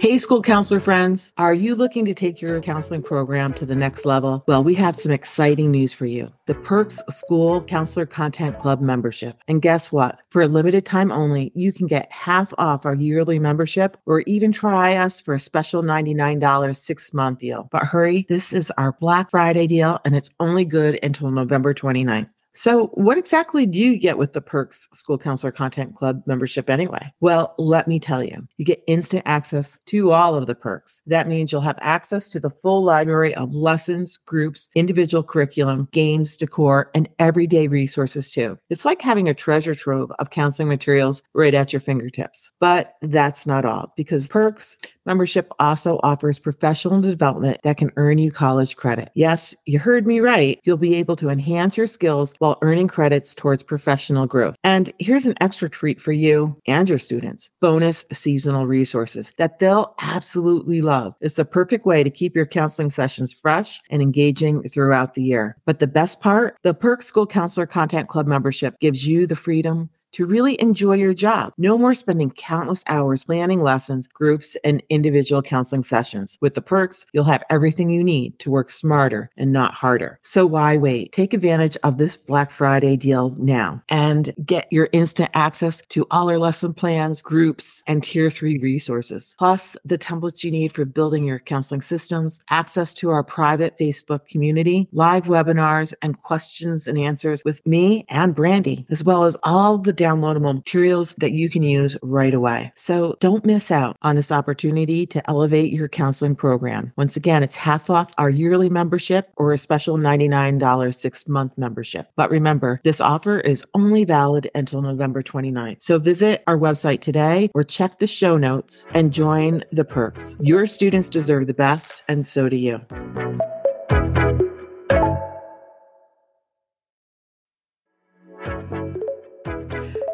Hey, school counselor friends, are you looking to take your counseling program to the next level? Well, we have some exciting news for you the Perks School Counselor Content Club membership. And guess what? For a limited time only, you can get half off our yearly membership or even try us for a special $99 six month deal. But hurry, this is our Black Friday deal and it's only good until November 29th. So, what exactly do you get with the Perks School Counselor Content Club membership anyway? Well, let me tell you, you get instant access to all of the perks. That means you'll have access to the full library of lessons, groups, individual curriculum, games, decor, and everyday resources too. It's like having a treasure trove of counseling materials right at your fingertips. But that's not all, because Perks membership also offers professional development that can earn you college credit. Yes, you heard me right. You'll be able to enhance your skills while earning credits towards professional growth. And here's an extra treat for you and your students bonus seasonal resources that they'll absolutely love. It's the perfect way to keep your counseling sessions fresh and engaging throughout the year. But the best part the Perk School Counselor Content Club membership gives you the freedom to really enjoy your job. No more spending countless hours planning lessons, groups, and individual counseling sessions. With the perks, you'll have everything you need to work smarter and not harder. So why wait? Take advantage of this Black Friday deal now and get your instant access to all our lesson plans, groups, and tier three resources, plus the templates you need for building your counseling systems, access to our private Facebook community, live webinars, and questions and answers with me and Brandy, as well as all the downloadable materials that you can use right away. So don't miss out on this opportunity to elevate your counseling program. Once again, it's half off our yearly membership or a special $99 six month membership. But remember, this offer is only valid until November 29th. So visit our website today or check the show notes and join the perks. Your students deserve the best, and so do you.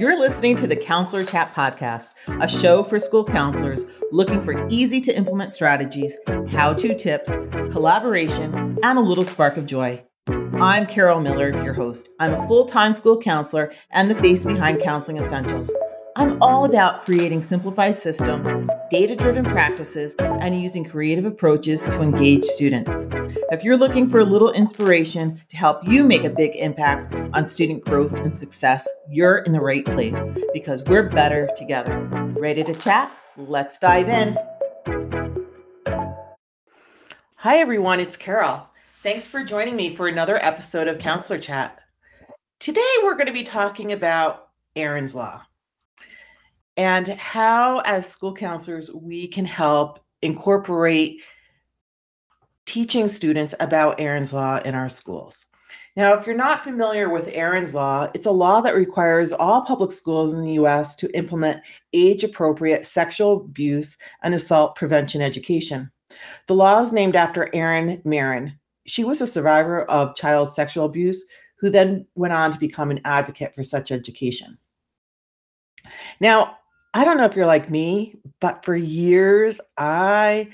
You're listening to the Counselor Chat Podcast, a show for school counselors looking for easy to implement strategies, how to tips, collaboration, and a little spark of joy. I'm Carol Miller, your host. I'm a full time school counselor and the face behind Counseling Essentials. I'm all about creating simplified systems, data driven practices, and using creative approaches to engage students. If you're looking for a little inspiration to help you make a big impact on student growth and success, you're in the right place because we're better together. Ready to chat? Let's dive in. Hi, everyone, it's Carol. Thanks for joining me for another episode of Counselor Chat. Today, we're going to be talking about Erin's Law and how, as school counselors, we can help incorporate teaching students about Erin's Law in our schools. Now, if you're not familiar with Erin's Law, it's a law that requires all public schools in the US to implement age appropriate sexual abuse and assault prevention education. The law is named after Erin Merryn. She was a survivor of child sexual abuse who then went on to become an advocate for such education. Now, I don't know if you're like me, but for years I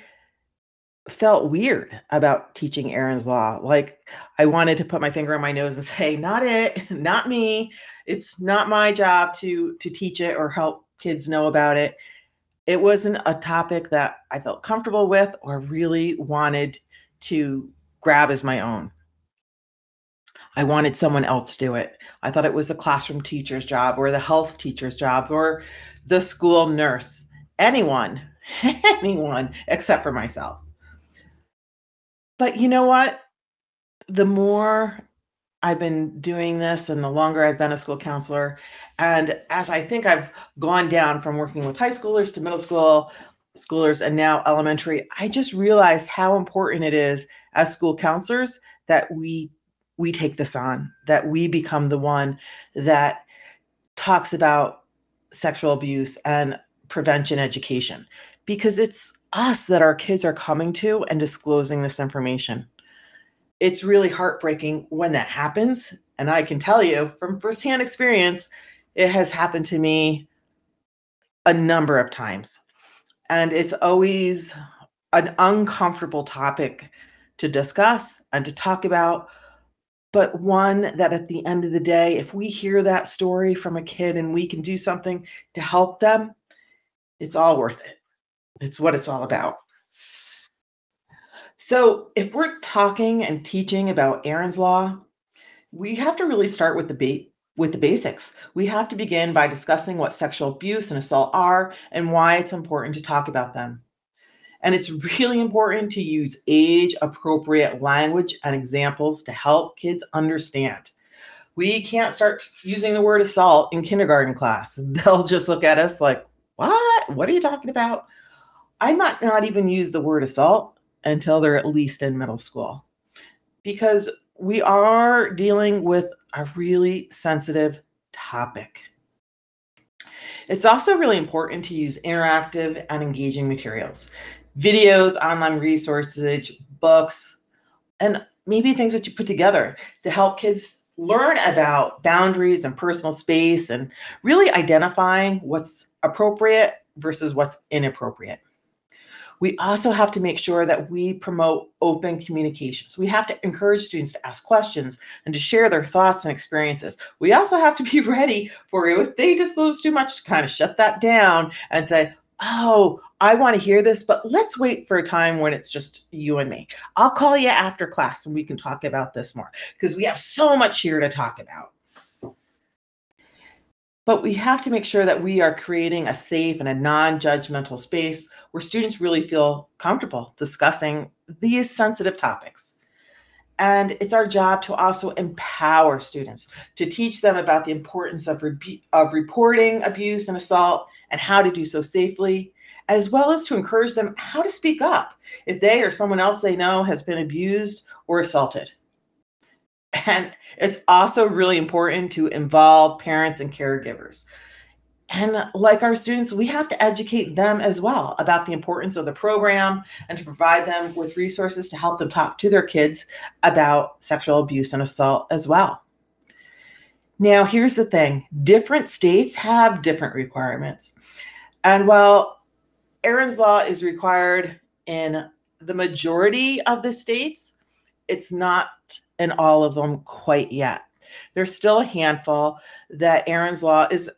felt weird about teaching Erin's Law. Like I wanted to put my finger on my nose and say, "Not it, not me. It's not my job to to teach it or help kids know about it." It wasn't a topic that I felt comfortable with or really wanted to grab as my own. I wanted someone else to do it. I thought it was the classroom teacher's job or the health teacher's job or the school nurse, anyone, anyone except for myself. But you know what? The more I've been doing this and the longer I've been a school counselor, and as I think I've gone down from working with high schoolers to middle school schoolers and now elementary, I just realized how important it is as school counselors that we we take this on, that we become the one that talks about sexual abuse and prevention education because it's us that our kids are coming to and disclosing this information. It's really heartbreaking when that happens. And I can tell you from firsthand experience, it has happened to me a number of times. And it's always an uncomfortable topic to discuss and to talk about but one that at the end of the day, if we hear that story from a kid and we can do something to help them, it's all worth it. It's what it's all about. So, if we're talking and teaching about Erin's Law, we have to really start with the ba- with the basics. We have to begin by discussing what sexual abuse and assault are and why it's important to talk about them. And it's really important to use age appropriate language and examples to help kids understand. We can't start using the word assault in kindergarten class. They'll just look at us like, What? What are you talking about? I might not even use the word assault until they're at least in middle school because we are dealing with a really sensitive topic. It's also really important to use interactive and engaging materials, videos, online resources, books, and maybe things that you put together to help kids learn about boundaries and personal space and really identifying what's appropriate versus what's inappropriate. We also have to make sure that we promote open communications. We have to encourage students to ask questions and to share their thoughts and experiences. We also have to be ready for if they disclose too much to kind of shut that down and say, Oh, I want to hear this, but let's wait for a time when it's just you and me. I'll call you after class and we can talk about this more because we have so much here to talk about. But we have to make sure that we are creating a safe and a non judgmental space where students really feel comfortable discussing these sensitive topics. And it's our job to also empower students, to teach them about the importance of, re- of reporting abuse and assault and how to do so safely, as well as to encourage them how to speak up if they or someone else they know has been abused or assaulted. And it's also really important to involve parents and caregivers. And like our students, we have to educate them as well about the importance of the program and to provide them with resources to help them talk to their kids about sexual abuse and assault as well. Now, here's the thing different states have different requirements. And while Erin's Law is required in the majority of the states, it's not in all of them quite yet. There's still a handful that Erin's Law is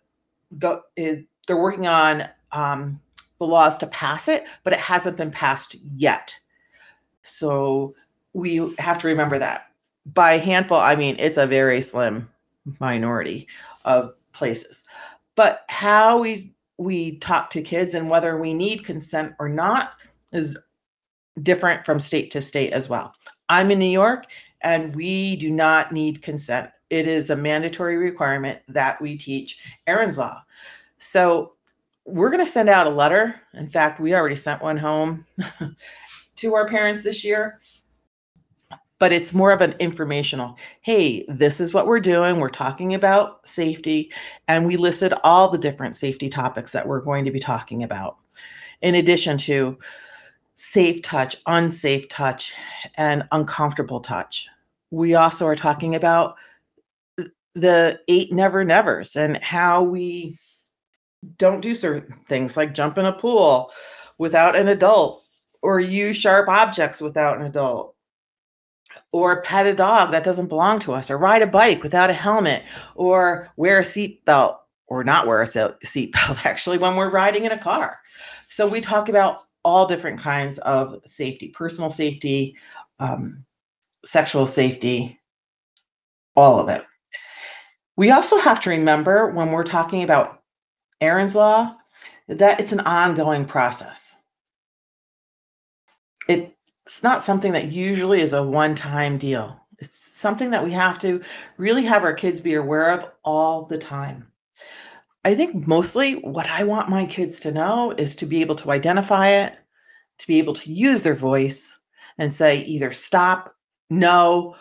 go is they're working on um, the laws to pass it, but it hasn't been passed yet. So we have to remember that. By handful, I mean it's a very slim minority of places. But how we we talk to kids and whether we need consent or not is different from state to state as well. I'm in New York and we do not need consent. It is a mandatory requirement that we teach Erin's Law. So we're going to send out a letter. In fact, we already sent one home to our parents this year, but it's more of an informational. Hey, this is what we're doing. We're talking about safety, and we listed all the different safety topics that we're going to be talking about, in addition to safe touch, unsafe touch, and uncomfortable touch. We also are talking about the eight never nevers and how we don't do certain things like jump in a pool without an adult or use sharp objects without an adult or pet a dog that doesn't belong to us or ride a bike without a helmet or wear a seatbelt or not wear a seatbelt actually when we're riding in a car. So we talk about all different kinds of safety, personal safety, um, sexual safety, all of it. We also have to remember when we're talking about Erin's Law that it's an ongoing process. It's not something that usually is a one time deal. It's something that we have to really have our kids be aware of all the time. I think mostly what I want my kids to know is to be able to identify it, to be able to use their voice and say either stop, no,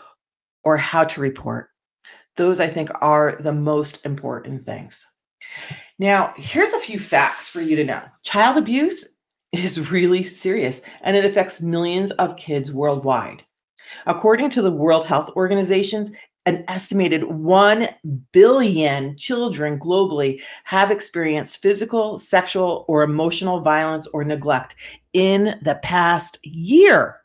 or how to report. Those I think are the most important things. Now, here's a few facts for you to know child abuse is really serious and it affects millions of kids worldwide. According to the World Health Organization's an estimated 1 billion children globally have experienced physical, sexual, or emotional violence or neglect in the past year.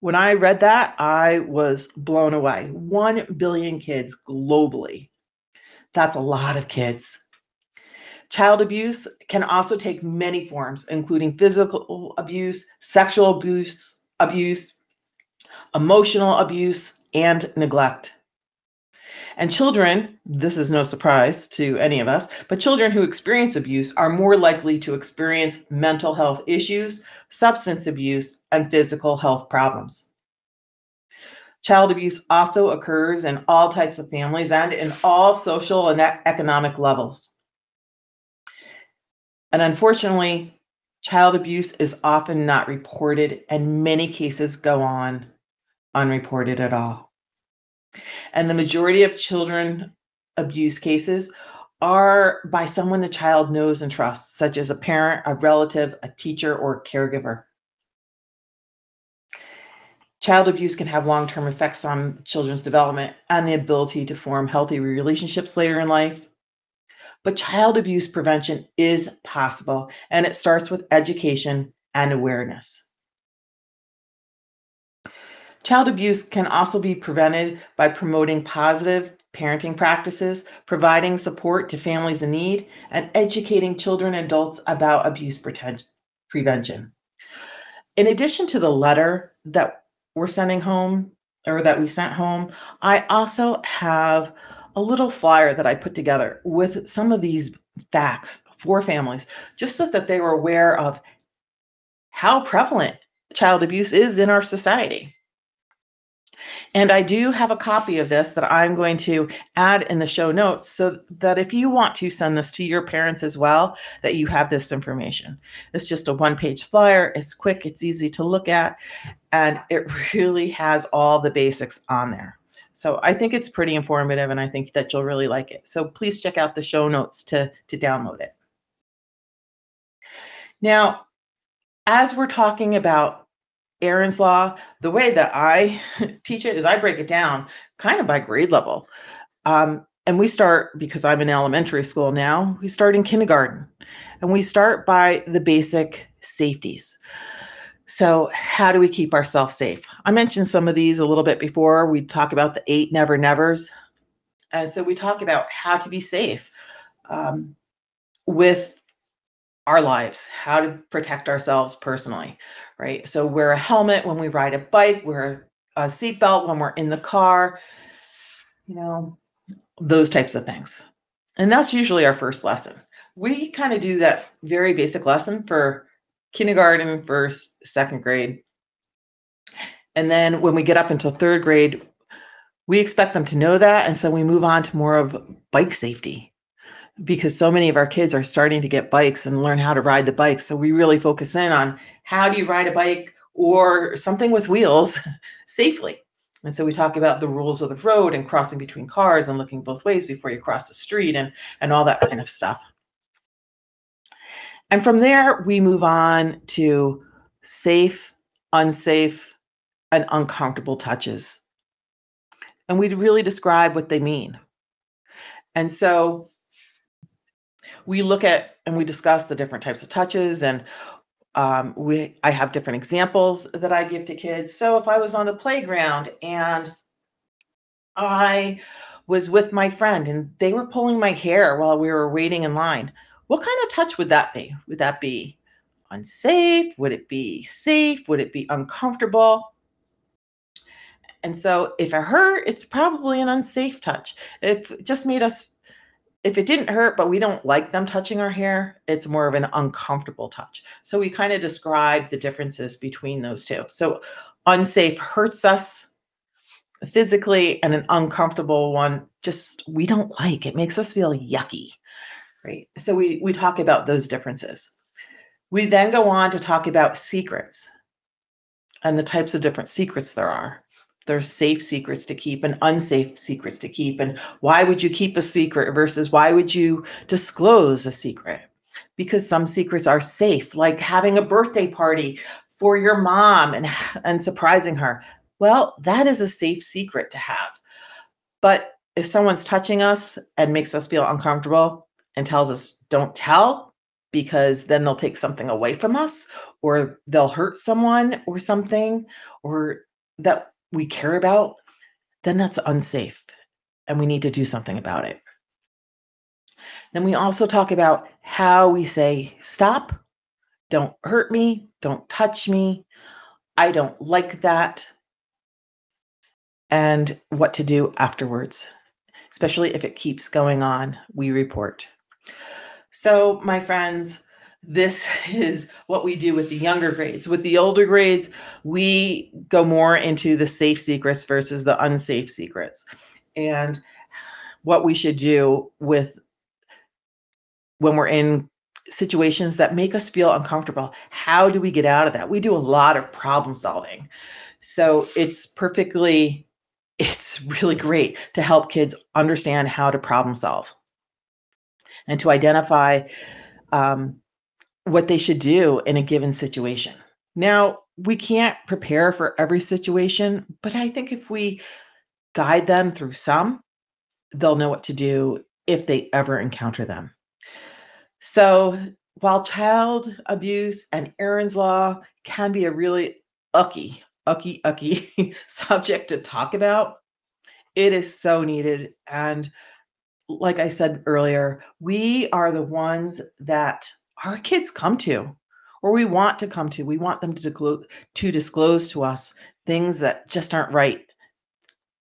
When I read that, I was blown away. 1 billion kids globally. That's a lot of kids. Child abuse can also take many forms, including physical abuse, sexual abuse, abuse, emotional abuse, and neglect. And children, this is no surprise to any of us, but children who experience abuse are more likely to experience mental health issues, substance abuse, and physical health problems. Child abuse also occurs in all types of families and in all social and economic levels. And unfortunately, child abuse is often not reported, and many cases go on unreported at all. And the majority of children abuse cases are by someone the child knows and trusts, such as a parent, a relative, a teacher, or a caregiver. Child abuse can have long term effects on children's development and the ability to form healthy relationships later in life. But child abuse prevention is possible, and it starts with education and awareness. Child abuse can also be prevented by promoting positive parenting practices, providing support to families in need, and educating children and adults about abuse prevention. In addition to the letter that we're sending home or that we sent home, I also have a little flyer that I put together with some of these facts for families, just so that they were aware of how prevalent child abuse is in our society. And I do have a copy of this that I'm going to add in the show notes so that if you want to send this to your parents as well, that you have this information. It's just a one page flyer. It's quick, it's easy to look at, and it really has all the basics on there. So I think it's pretty informative and I think that you'll really like it. So please check out the show notes to, to download it. Now, as we're talking about Erin's Law, the way that I teach it is I break it down kind of by grade level. Um, and we start, because I'm in elementary school now, we start in kindergarten. And we start by the basic safeties. So, how do we keep ourselves safe? I mentioned some of these a little bit before. We talk about the eight never nevers. And so, we talk about how to be safe um, with our lives, how to protect ourselves personally, right? So wear a helmet when we ride a bike, wear a seatbelt when we're in the car, you know, those types of things. And that's usually our first lesson. We kind of do that very basic lesson for kindergarten, first, second grade. And then when we get up until third grade, we expect them to know that. And so we move on to more of bike safety because so many of our kids are starting to get bikes and learn how to ride the bike. So we really focus in on how do you ride a bike or something with wheels safely. And so we talk about the rules of the road and crossing between cars and looking both ways before you cross the street and, and all that kind of stuff. And from there, we move on to safe, unsafe, and uncomfortable touches. And we really describe what they mean. And so we look at and we discuss the different types of touches and um, we I have different examples that I give to kids. So if I was on the playground and I was with my friend and they were pulling my hair while we were waiting in line, what kind of touch would that be? Would that be unsafe? Would it be safe? Would it be uncomfortable? And so if it hurt, it's probably an unsafe touch. If it just made us if it didn't hurt, but we don't like them touching our hair, it's more of an uncomfortable touch. So we kind of describe the differences between those two. So unsafe hurts us physically, and an uncomfortable one just we don't like. It makes us feel yucky. Right. So we we talk about those differences. We then go on to talk about secrets and the types of different secrets there are there's safe secrets to keep and unsafe secrets to keep and why would you keep a secret versus why would you disclose a secret because some secrets are safe like having a birthday party for your mom and and surprising her well that is a safe secret to have but if someone's touching us and makes us feel uncomfortable and tells us don't tell because then they'll take something away from us or they'll hurt someone or something or that we care about, then that's unsafe and we need to do something about it. Then we also talk about how we say, stop, don't hurt me, don't touch me, I don't like that, and what to do afterwards, especially if it keeps going on, we report. So, my friends, this is what we do with the younger grades. With the older grades, we go more into the safe secrets versus the unsafe secrets. And what we should do with when we're in situations that make us feel uncomfortable. How do we get out of that? We do a lot of problem solving. So it's perfectly, it's really great to help kids understand how to problem solve and to identify um, what they should do in a given situation. Now, we can't prepare for every situation, but I think if we guide them through some, they'll know what to do if they ever encounter them. So, while child abuse and Erin's Law can be a really ucky, ucky, ucky subject to talk about, it is so needed. And like I said earlier, we are the ones that our kids come to or we want to come to. We want them to, disclose, to disclose to us things that just aren't right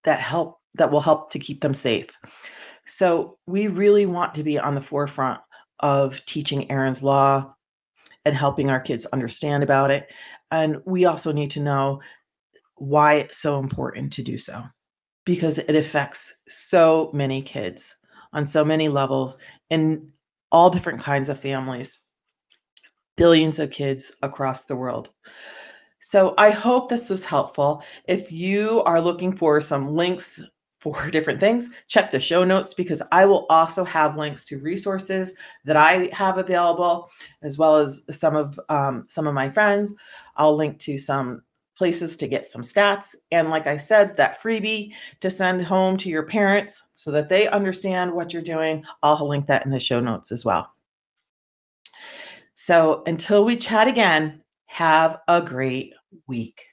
that help that will help to keep them safe. So we really want to be on the forefront of teaching Erin's Law and helping our kids understand about it. And we also need to know why it's so important to do so because it affects so many kids on so many levels in all different kinds of families, billions of kids across the world. So I hope this was helpful. If you are looking for some links for different things, check the show notes because I will also have links to resources that I have available, as well as some of um, some of my friends. I'll link to some places to get some stats, and like I said, that freebie to send home to your parents so that they understand what you're doing. I'll link that in the show notes as well. So until we chat again, have a great week.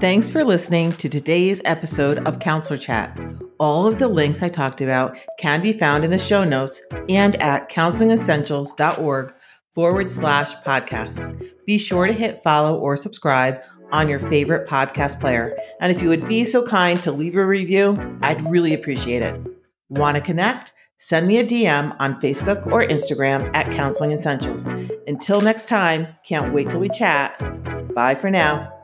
Thanks for listening to today's episode of Counselor Chat. All of the links I talked about can be found in the show notes and at counselingessentials.org forward slash podcast. Be sure to hit follow or subscribe on your favorite podcast player. And if you would be so kind to leave a review, I'd really appreciate it. Want to connect? Send me a DM on Facebook or Instagram at Counseling Essentials. Until next time, can't wait till we chat. Bye for now.